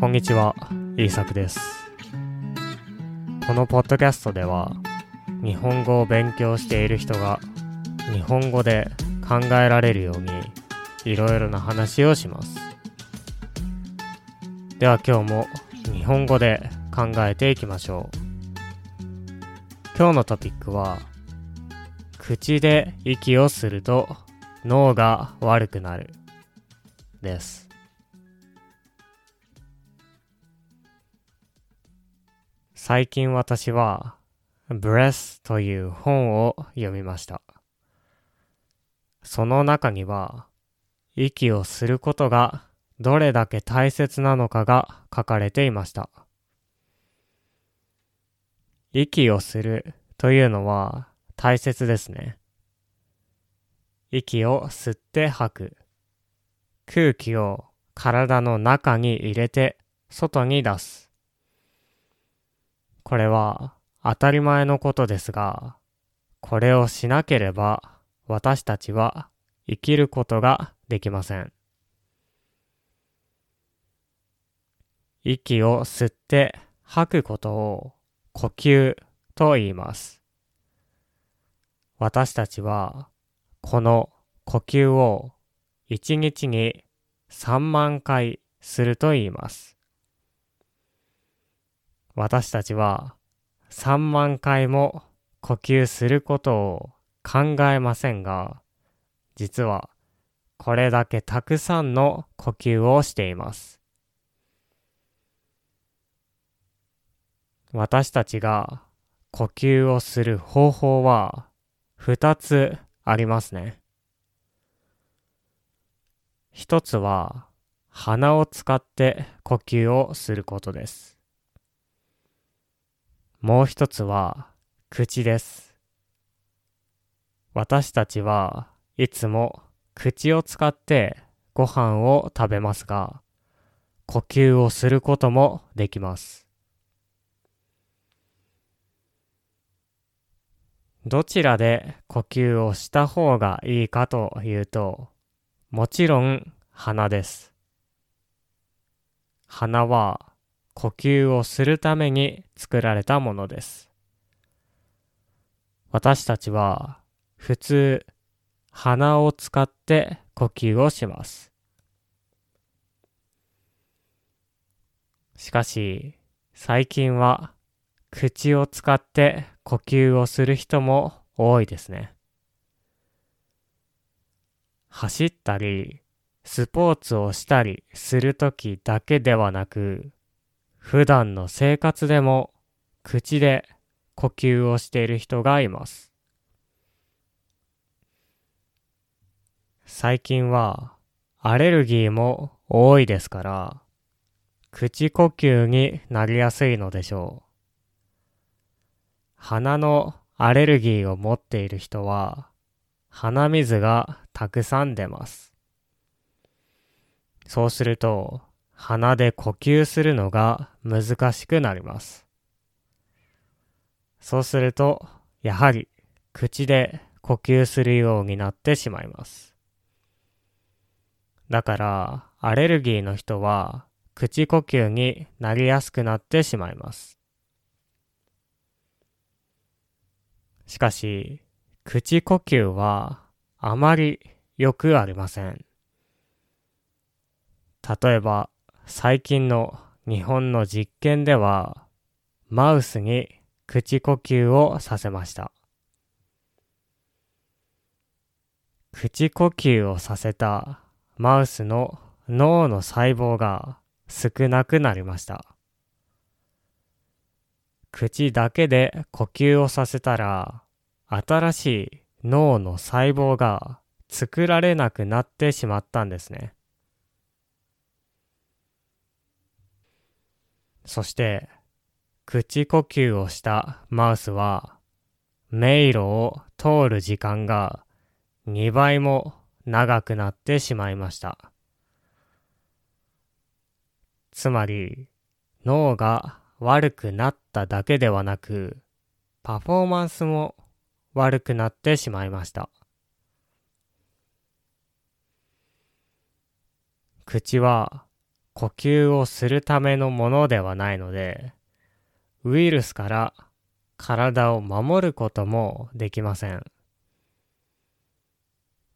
こんにちは、イーサクです。このポッドキャストでは、日本語を勉強している人が日本語で考えられるようにいろいろな話をします。では今日も日本語で考えていきましょう。今日のトピックは、口で息をすると脳が悪くなるです。最近私は Breath という本を読みました。その中には息をすることがどれだけ大切なのかが書かれていました。息をするというのは大切ですね。息を吸って吐く。空気を体の中に入れて外に出す。これは当たり前のことですが、これをしなければ私たちは生きることができません。息を吸って吐くことを呼吸と言います。私たちはこの呼吸を1日に3万回すると言います。私たちは3万回も呼吸することを考えませんが、実はこれだけたくさんの呼吸をしています。私たちが呼吸をする方法は2つありますね。一つは鼻を使って呼吸をすることです。もう一つは口です。私たちはいつも口を使ってご飯を食べますが、呼吸をすることもできます。どちらで呼吸をした方がいいかというと、もちろん鼻です。鼻は呼吸をするために作られたものです。私たちは普通鼻を使って呼吸をします。しかし最近は口を使って呼吸をする人も多いですね。走ったり、スポーツをしたりするときだけではなく、普段の生活でも口で呼吸をしている人がいます。最近はアレルギーも多いですから、口呼吸になりやすいのでしょう。鼻のアレルギーを持っている人は、鼻水がたくさん出ます。そうすると、鼻で呼吸するのが難しくなります。そうすると、やはり口で呼吸するようになってしまいます。だから、アレルギーの人は、口呼吸になりやすくなってしまいます。しかし、口呼吸はあまりよくありません。例えば、最近の日本の実験では、マウスに口呼吸をさせました。口呼吸をさせたマウスの脳の細胞が少なくなりました。口だけで呼吸をさせたら、新しい脳の細胞が作られなくなってしまったんですね。そして、口呼吸をしたマウスは、迷路を通る時間が2倍も長くなってしまいました。つまり、脳が悪くなっただけではなく、パフォーマンスも悪くなってしまいました。口は呼吸をするためのものではないので、ウイルスから体を守ることもできません。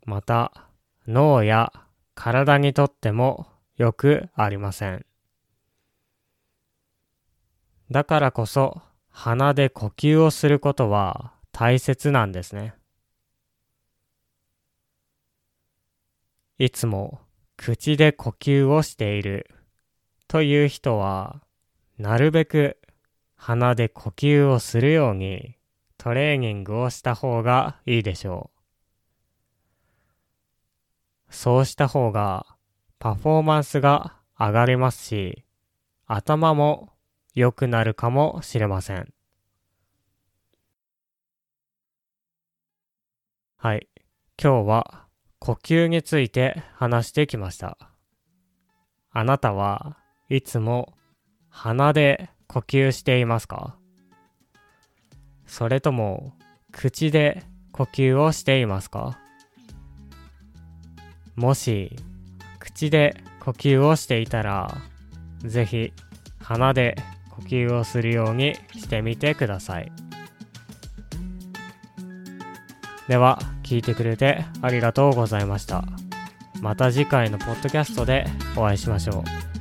また、脳や体にとってもよくありません。だからこそ鼻で呼吸をすることは大切なんですね。いつも口で呼吸をしているという人は、なるべく鼻で呼吸をするようにトレーニングをした方がいいでしょう。そうした方がパフォーマンスが上がりますし、頭も良くなるかもしれません。はい。今日は呼吸について話してきました。あなたはいつも鼻で呼吸していますか？それとも口で呼吸をしていますか？もし口で呼吸をしていたらぜひ鼻で呼吸をするようにしてみてください。では、聞いてくれてありがとうございました。また次回のポッドキャストでお会いしましょう。